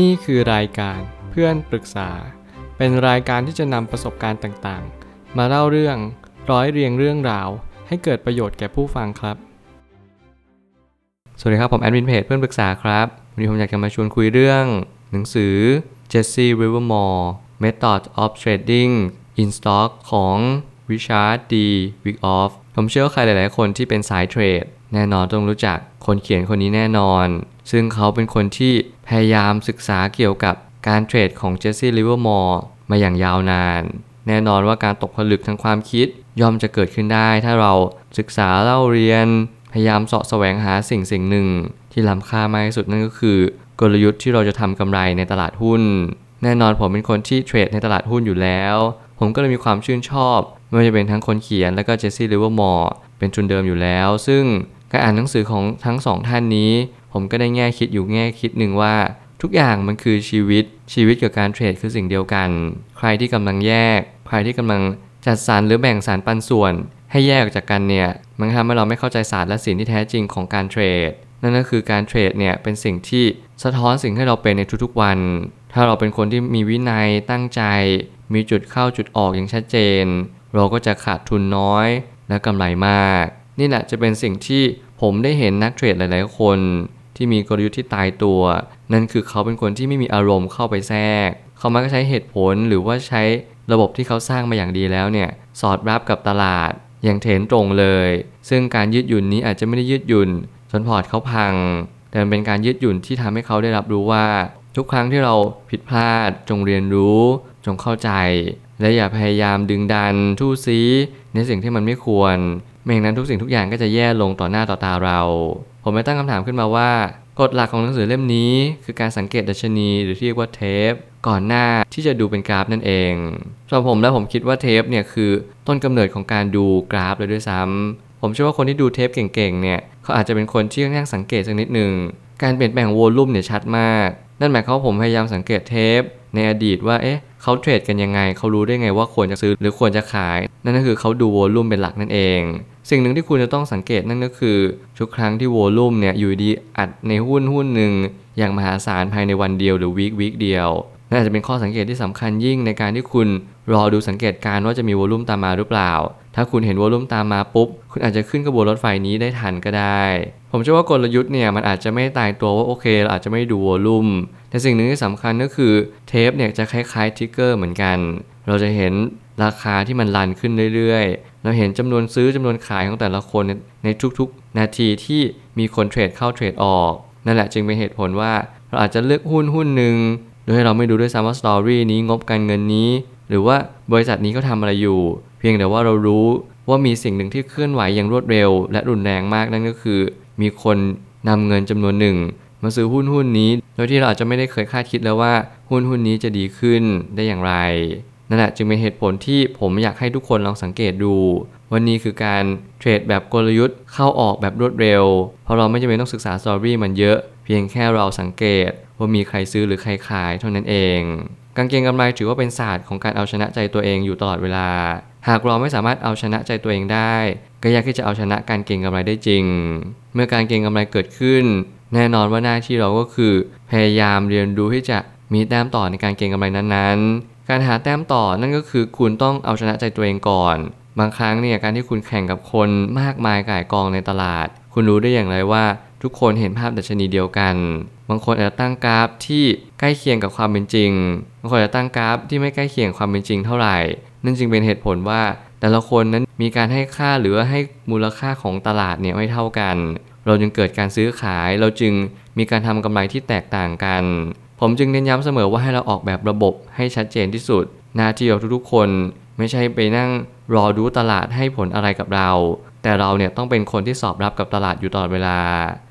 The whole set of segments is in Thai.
นี่คือรายการเพื่อนปรึกษา เป็นรายการที่จะนำประสบการณ์ต่างๆ มาเล่าเรื่องร้อยเรียงเรื่องราว ให้เกิดประโยชน์แก่ผู้ฟังครับ สวัสดีครับ ผมแอดมินเพจเพื่อนปรึกษาครับ วันนี้ผมอยากจะมาชวนคุยเรื่อง หนังสือ Jesse Livermore Method of Trading in Stock ของ Richard D. Wyckoff ผมเชื่อว่าใครหลายๆ คนที่เป็นสายเทรด แน่นอนต้องรู้จักคนเขียนคนนี้แน่นอน ซึ่งเขาเป็นคนที่พยายามศึกษาเกี่ยวกับการเทรดของเจสซี่ลิเวอร์มอร์มาอย่างยาวนาน แน่นอนว่าการตกผลึกทางความคิดย่อมจะเกิดขึ้นได้ ถ้าเราศึกษาเล่าเรียน พยายามเสาะแสวงหาสิ่งสิ่งหนึ่ง ที่ล้ำค่ามากที่สุดนั่นก็คือ กลยุทธ์ที่เราจะทำกำไรในตลาดหุ้น แน่นอนผมเป็นคนที่เทรดในตลาดหุ้นอยู่แล้ว ผมก็เลยมีความชื่นชอบไม่ว่าจะเป็นทั้งคนเขียนและก็เจสซี่ลิเวอร์มอร์เป็นทุนเดิมอยู่แล้ว ซึ่ง การอ่านหนังสือของทั้งสองท่านนี้ ผมก็ได้แง่คิดอยู่แง่คิดหนึ่งว่า ทุกอย่างมันคือชีวิต ชีวิตกับการเทรดคือสิ่งเดียวกัน ใครที่กำลังแยก ใครที่กำลังจัดสรรหรือแบ่งสารปันส่วน ให้แยกออกจากกันเนี่ยมันทำให้เราไม่เข้าใจศาสตร์และสิ่งที่แท้จริงของการเทรดนั่นก็คือการเทรดเนี่ยเป็นสิ่งที่สะท้อนสิ่งให้เราเป็นในทุกๆวัน ถ้าเราเป็นคนที่มีวินัยตั้งใจ มีจุดเข้าจุดออกอย่างชัดเจน เราก็จะขาดทุนน้อยและกำไรมาก นี่แหละจะเป็นสิ่งที่ ผมได้เห็นนักเทรดหลายๆ คนที่มีกลยุทธ์ที่ตายตัว นั่นคือเขาเป็นคนที่ไม่มีอารมณ์เข้าไปแทรก เขามักจะใช้เหตุผลหรือว่าใช้ระบบที่เขาสร้างมาอย่างดีแล้วเนี่ยสอดรับกับตลาดอย่างเถนตรงเลย ซึ่งการยืดหยุ่นนี้อาจจะไม่ได้ยืดหยุ่นจนพอร์ตเขาพัง แต่มันเป็นการยืดหยุ่นที่ทำให้เขาได้รับรู้ว่า ทุกครั้งที่เราผิดพลาดจงเรียนรู้ จงเข้าใจ และอย่าพยายามดึงดันทู่ซีในสิ่งที่มันไม่ควรไม่อย่างนั้นทุกสิ่งทุกอย่างก็จะแย่ลงต่อหน้าต่อตาเรา ผมไม่ตั้งคำถามขึ้นมาว่ากฎหลักของหนังสือเล่มนี้ คือการสังเกตดัชนีหรือที่เรียกว่าเทป ก่อนหน้าที่จะดูเป็นกราฟนั่นเองสำหรับผมแล้วผมคิดว่าเทปเนี่ยคือต้นกำเนิดของการดูกราฟเลยด้วยซ้ำผมเชื่อว่าคนที่ดูเทปเก่งๆเนี่ยเขาอาจจะเป็นคนที่ค่อนข้างสังเกตสักนิดหนึ่งการเปลี่ยนแปลง volume เนี่ยชัดมาก นั่นหมายความว่าผมพยายามสังเกตเทป ในอดีตว่าเอ๊ะเขาเทรดกันยังไง เขารู้ได้ไงว่าควรจะซื้อหรือควรจะขาย นั่นก็คือเขาดู volume เป็นหลักนั่นเอง สิ่งหนึ่งที่คุณจะต้องสังเกตนั่นก็คือ ทุกครั้งที่ volume เนี่ยอยู่ดีๆ อัดในหุ้นหุ้นหนึ่งอย่างมหาศาลภายในวันเดียวหรือ week week เดียวน่าจะเป็นข้อสังเกตที่สำคัญยิ่งในการที่คุณรอดูสังเกตการว่าจะมี volume ตามมาหรือเปล่า ถ้าคุณเห็น volume ตามมาปุ๊บ คุณอาจจะขึ้นกระบวนรถไฟนี้ได้ทันก็ได้ ผมเชื่อว่ากลยุทธ์เนี่ยมันอาจจะไม่ตายตัวว่าโอเคเราอาจจะไม่ดู volume แต่สิ่งหนึ่งที่สำคัญก็คือเทปเนี่ยจะคล้ายๆ ticker เหมือนกัน เราจะเห็นราคาที่มัน run ขึ้นเรื่อยๆ เราเห็นจำนวนซื้อจำนวนขายของแต่ละคนในทุกๆ นาทีที่มีคนเทรดเข้าเทรดออก นั่นแหละจึงเป็นเหตุผลว่าเราอาจจะเลือกหุ้นหุ้นหนึ่งโดยเราไม่ดูด้วยซ้ำว่า story นี้งบการเงินนี้ หรือว่าบริษัทนี้เขาทำอะไรอยู่ เพียงแต่ว่าเรารู้ว่ามีสิ่งหนึ่งที่เคลื่อนไหวอย่างรวดเร็ว และรุนแรงมากนั่นก็คือ มีคนนำเงินจำนวนหนึ่ง มาซื้อหุ้นหุ้นนี้ โดยที่เราอาจจะไม่ได้เคยคาดคิดแล้วว่าหุ้นหุ้นนี้จะดีขึ้นได้อย่างไรนั่นแหละจึงเป็นเหตุผลที่ผมอยากให้ทุกคนลองสังเกตดู วันนี้คือการเทรดแบบกลยุทธ์เข้าออกแบบรวดเร็ว เพราะเราไม่จำเป็นต้องศึกษาสตอรี่มันเยอะ เพียงแค่เราสังเกตว่ามีใครซื้อหรือใครขายเท่านั้นเอง การเกงกำไรถือว่าเป็นศาสตร์ของการเอาชนะใจตัวเองอยู่ตลอดเวลา หากเราไม่สามารถเอาชนะใจตัวเองได้ ก็ยากที่จะเอาชนะการเก็งกำไรได้จริง เมื่อการเก็งกำไรเกิดขึ้น แน่นอนว่าหน้าที่เราก็คือ พยายามเรียนรู้ที่จะมีแต้มต่อในการเก็งกำไรนั้นๆ การหาแต้มต่อนั่นก็คือคุณต้องเอาชนะใจตัวเองก่อน บางครั้งเนี่ยการที่คุณแข่งกับคนมากมายก่ายกองในตลาด คุณรู้ได้อย่างไรว่าทุกคนเห็นภาพดัชนีเดียวกัน บางคนอาจจะตั้งกราฟที่ใกล้เคียงกับความเป็นจริง บางคนอาจะตั้งกราฟที่ไม่ใกล้เคียงความเป็นจริงเท่าไหร่ นั่นจึงเป็นเหตุผลว่าแต่ละคนนั้นมีการให้ค่าหรือให้มูลค่าของตลาดเนี่ยไม่เท่ากัน เราจึงเกิดการซื้อขาย เราจึงมีการทำกำไรที่แตกต่างกัน ผมจึงเน้นย้ำเสมอว่าให้เราออกแบบระบบให้ชัดเจนที่สุด หน้าที่ของทุกๆ คนไม่ใช่ไปนั่งรอดูตลาดให้ผลอะไรกับเรา แต่เราเนี่ยต้องเป็นคนที่สอบรับกับตลาดอยู่ตลอดเวลา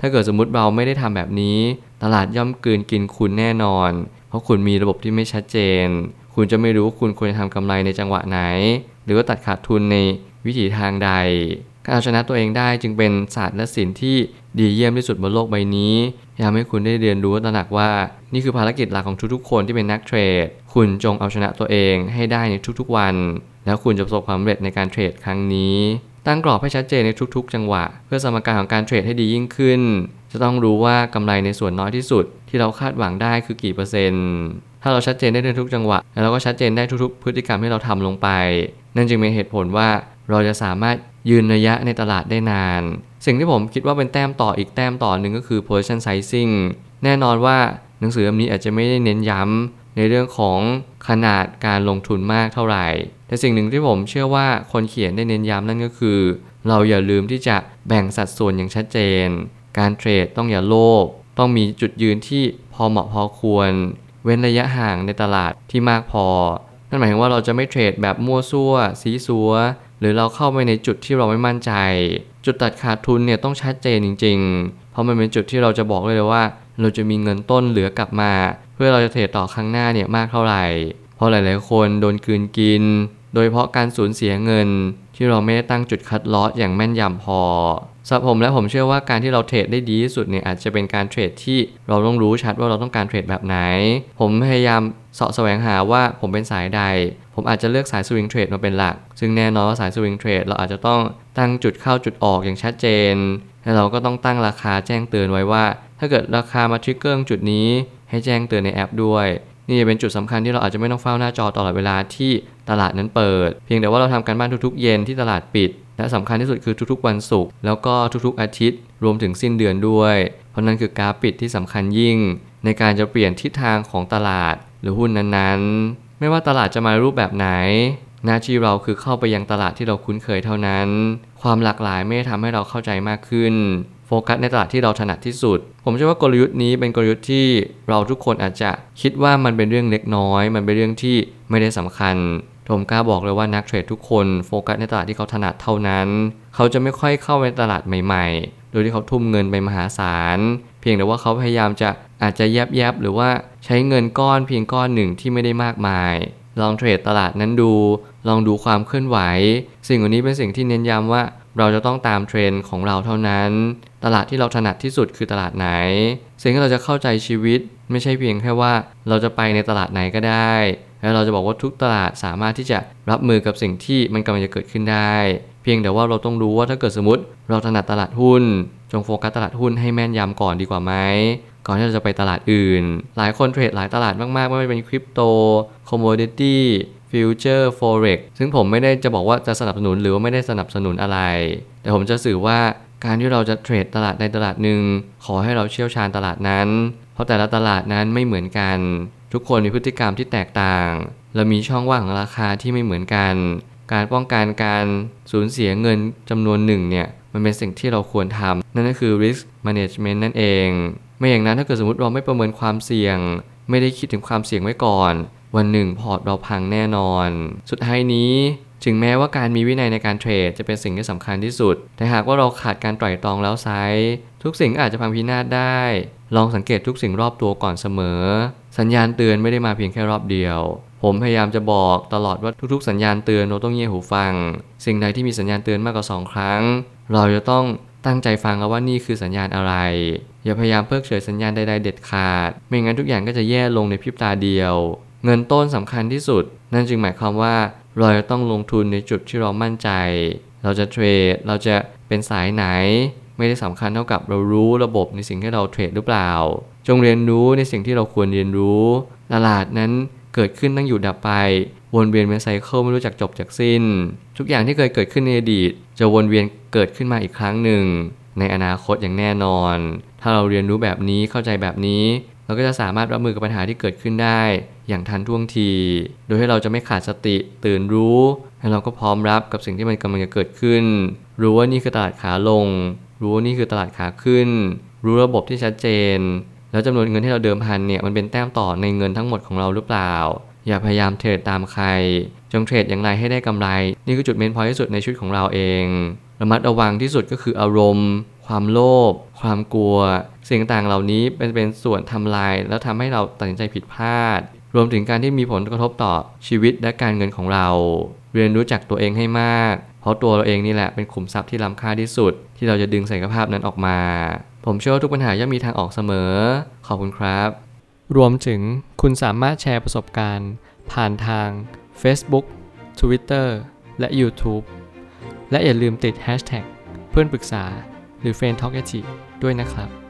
ถ้าเกิดสมมติเราไม่ได้ทำแบบนี้ ตลาดย่อมกืนกินคุณแน่นอน เพราะคุณมีระบบที่ไม่ชัดเจน คุณจะไม่รู้ว่าคุณควรจะทำกำไรในจังหวะไหน หรือว่าตัดขาดทุนในวิถีทางใด การเอาชนะตัวเองได้จึงเป็นศาสตร์และศิลป์ที่ดีเยี่ยมที่สุดบนโลกใบนี้ทำให้คุณได้เรียนรู้ตระหนักว่า นี่คือภารกิจหลักของทุกๆ คนที่เป็นนักเทรด คุณจงเอาชนะตัวเองให้ได้ในทุกๆวัน แล้วคุณจะประสบความสำเร็จในการเทรดครั้งนี้ ตั้งกรอบให้ชัดเจนในทุกๆ จังหวะ เพื่อสมการของการเทรดให้ดียิ่งขึ้น จะต้องรู้ว่ากำไรในส่วนน้อยที่สุด ที่เราคาดหวังได้คือกี่เปอร์เซ็นต์ ถ้าเราชัดเจนได้ในทุกจังหวะแล้วเราก็ชัดเจนได้ทุกๆ พฤติกรรมที่เราทำลงไป นั่นจึงเป็นเหตุผลว่าเราจะสามารถยืนระยะในตลาดได้นาน สิ่งที่ผมคิดว่าเป็นแต้มต่ออีกแต้มต่อหนึ่งก็คือ position sizing แน่นอนว่าหนังสือเล่มนี้อาจจะไม่ได้เน้นย้ำในเรื่องของขนาดการลงทุนมากเท่าไหร่ แต่สิ่งหนึ่งที่ผมเชื่อว่าคนเขียนได้เน้นย้ำนั่นก็คือ เราอย่าลืมที่จะแบ่งสัดส่วนอย่างชัดเจน การเทรดต้องอย่าโลภต้องมีจุดยืนที่พอเหมาะพอควร เว้นระยะห่างในตลาดที่มากพอ นั่นหมายถึงว่าเราจะไม่เทรดแบบมั่วซั่วซีซัว หรือเราเข้าไปในจุดที่เราไม่มั่นใจ จุดตัดขาดทุนเนี่ยต้องชัดเจนจริง ๆ เพราะมันเป็นจุดที่เราจะบอกเลยว่า เราจะมีเงินต้นเหลือกลับมา เพื่อเราจะเทรดต่อครั้งหน้าเนี่ยมากเท่าไหร่ เพราะหลาย ๆ คนโดนกืนกิน โดยเพราะการสูญเสียเงิน ที่เราไม่ได้ตั้งจุดคัดลอสอย่างแม่นยำพอสำหรับผมและผมเชื่อว่าการที่เราเทรดได้ดีที่สุดเนี่ยอาจจะเป็นการเทรดที่เราต้องรู้ชัดว่าเราต้องการเทรดแบบไหน ผมพยายามเสาะแสวงหาว่าผมเป็นสายใด ผมอาจจะเลือกสายสวิงเทรดมาเป็นหลัก ซึ่งแน่นอนว่าสายสวิงเทรดเราอาจจะต้องตั้งจุดเข้าจุดออกอย่างชัดเจน และเราก็ต้องตั้งราคาแจ้งเตือนไว้ว่า ถ้าเกิดราคามาทริกเกอร์จุดนี้ให้แจ้งเตือนในแอปด้วย นี่จะเป็นจุดสำคัญที่เราอาจจะไม่ต้องเฝ้าหน้าจอตลอดเวลาที่ตลาดนั้นเปิด เพียงแต่ว่าเราทำการบ้านทุกๆ เย็นที่ตลาดปิด และสำคัญที่สุดคือทุกๆ วันศุกร์แล้วก็ทุกๆ อาทิตย์ รวมถึงสิ้นเดือนด้วย เพราะนั่นคือกราฟปิดที่สำคัญยิ่ง ในการจะเปลี่ยนทิศทางของตลาดหรือหุ้นนั้นๆ ไม่ว่าตลาดจะมารูปแบบไหน หน้าที่เราคือเข้าไปยังตลาดที่เราคุ้นเคยเท่านั้น ความหลากหลายไม่ได้ทำให้เราเข้าใจมากขึ้น ฟกัสในตลาดที่เราถนัดที่สุด ผมเชื่อว่ากลยุทธ์นี้เป็นกลยุทธ์ที่เราทุกคนอาจจะคิดว่ามันเป็นเรื่องเล็กน้อย มันเป็นเรื่องที่ไม่ได้สำคัญ ผมกล้าบอกเลยว่านักเทรดทุกคนโฟกัสในตลาดที่เขาถนัดเท่านั้น เขาจะไม่ค่อยเข้าไปตลาดใหม่ ๆ โดยที่เขาทุ่มเงินไปมหาศาล เพียงแต่ว่าเขาพยายามจะอาจจะแยบแยบหรือว่าใช้เงินก้อนเพียงก้อนหนึ่งที่ไม่ได้มากมาย ลองเทรดตลาดนั้นดู ลองดูความเคลื่อนไหว สิ่งเหล่านี้เป็นสิ่งที่เน้นย้ำว่า เราจะต้องตามเทรนด์ของเราเท่านั้น ตลาดที่เราถนัดที่สุดคือตลาดไหน สิ่งที่เราจะเข้าใจชีวิต ไม่ใช่เพียงแค่ว่าเราจะไปในตลาดไหนก็ได้ แล้วเราจะบอกว่าทุกตลาดสามารถที่จะรับมือกับสิ่งที่มันกำลังจะเกิดขึ้นได้ เพียงแต่ว่าเราต้องรู้ว่าถ้าเกิดสมมติ เราถนัดตลาดหุ้น จงโฟกัสตลาดหุ้นให้แม่นยำก่อนดีกว่าไหมก่อนที่เราจะไปตลาดอื่น หลายคนเทรดหลายตลาดมากๆ ไม่ว่าจะเป็นคริปโต commodity ฟิวเจอร์โฟเร็กซึ่งผมไม่ได้จะบอกว่าจะสนับสนุนหรือว่าไม่ได้สนับสนุนอะไร แต่ผมจะสื่อว่าการที่เราจะเทรดตลาดใดตลาดหนึ่งขอให้เราเชี่ยวชาญตลาดนั้น เพราะแต่ละตลาดนั้นไม่เหมือนกัน ทุกคนมีพฤติกรรมที่แตกต่าง และมีช่องว่างของราคาที่ไม่เหมือนกัน การป้องกันการสูญเสียเงินจำนวนหนึ่งเนี่ยมันเป็นสิ่งที่เราควรทำนั่นก็คือ risk management นั่นเอง ไม่อย่างนั้นถ้าเกิดสมมติเราไม่ประเมินความเสี่ยง ไม่ได้คิดถึงความเสี่ยงไว้ก่อน วันหนึ่งพอร์ตเราพังแน่นอน สุดท้ายนี้ถึงแม้ว่าการมีวินัยในการเทรดจะเป็นสิ่งที่สำคัญที่สุด แต่หากว่าเราขาดการไตร่ตรองแล้วไซทุกสิ่งอาจจะพังพินาศได้ ลองสังเกตทุกสิ่งรอบตัวก่อนเสมอ สัญญาณเตือนไม่ได้มาเพียงแค่รอบเดียว ผมพยายามจะบอกตลอดว่าทุกๆ สัญญาณเตือนเราต้องเงี่ยหูฟัง สิ่งใดที่มีสัญญาณเตือนมากกว่า 2 ครั้ง เราจะต้องตั้งใจฟังแล้วว่านี่คือสัญญาณอะไร อย่าพยายามเพิกเฉยสัญญาณใดๆเด็ดขาด ไม่งั้นทุกอย่างก็จะแย่ลงในพริบตาเดียว เงินต้นสำคัญที่สุด นั่นจึงหมายความว่าเราจะต้องลงทุนในจุดที่เรามั่นใจ เราจะเทรด เราจะเป็นสายไหน ไม่ได้สำคัญเท่ากับเรารู้ระบบในสิ่งที่เราเทรดหรือเปล่า จงเรียนรู้ในสิ่งที่เราควรเรียนรู้ ตลาดนั้นเกิดขึ้นตั้งอยู่ดับไป วนเวียนเป็นไซเคิลไม่รู้จักจบจากสิ้น ทุกอย่างที่เคยเกิดขึ้นในอดีต จะวนเวียนเกิดขึ้นมาอีกครั้งหนึ่ง ในอนาคตอย่างแน่นอน ถ้าเราเรียนรู้แบบนี้เข้าใจแบบนี้ เราก็จะสามารถรับมือกับปัญหาที่เกิดขึ้นได้ อย่างทันท่วงที โดยให้เราจะไม่ขาดสติตื่นรู้และเราก็พร้อมรับกับสิ่งที่มันกำลังจะเกิดขึ้น รู้ว่านี่คือตลาดขาลง รู้ว่านี่คือตลาดขาขึ้น รู้ระบบที่ชัดเจน แล้วจำนวนเงินที่เราเดิมพันเนี่ยมันเป็นแต้มต่อในเงินทั้งหมดของเราหรือเปล่า อย่าพยายามเทรดตามใคร จงเทรดอย่างไรให้ได้กำไร นี่คือจุดเมนพอยที่สุดในชีวิตของเราเองระมัดระวังที่สุดก็คืออารมณ์ ความโลภ ความกลัว สิ่งต่างเหล่านี้เป็นเป็นส่วนทำลาย แล้วทำให้เราตัดสินใจผิดพลาด รวมถึงการที่มีผลกระทบต่อชีวิตและการเงินของเรา เรียนรู้จักตัวเองให้มาก เพราะตัวเราเองนี่แหละเป็นขุมทรัพย์ที่ล้ำค่าที่สุด ที่เราจะดึงศักยภาพนั้นออกมา ผมเชื่อว่าทุกปัญหาย่อมมีทางออกเสมอ ขอบคุณครับ รวมถึงคุณสามารถแชร์ประสบการณ์ ผ่านทาง Facebook Twitter และ YouTube และอย่าลืมติด Hashtag เพื่อนปรึกษาหรือ f r ร e n d t a l k ด้วยนะครับ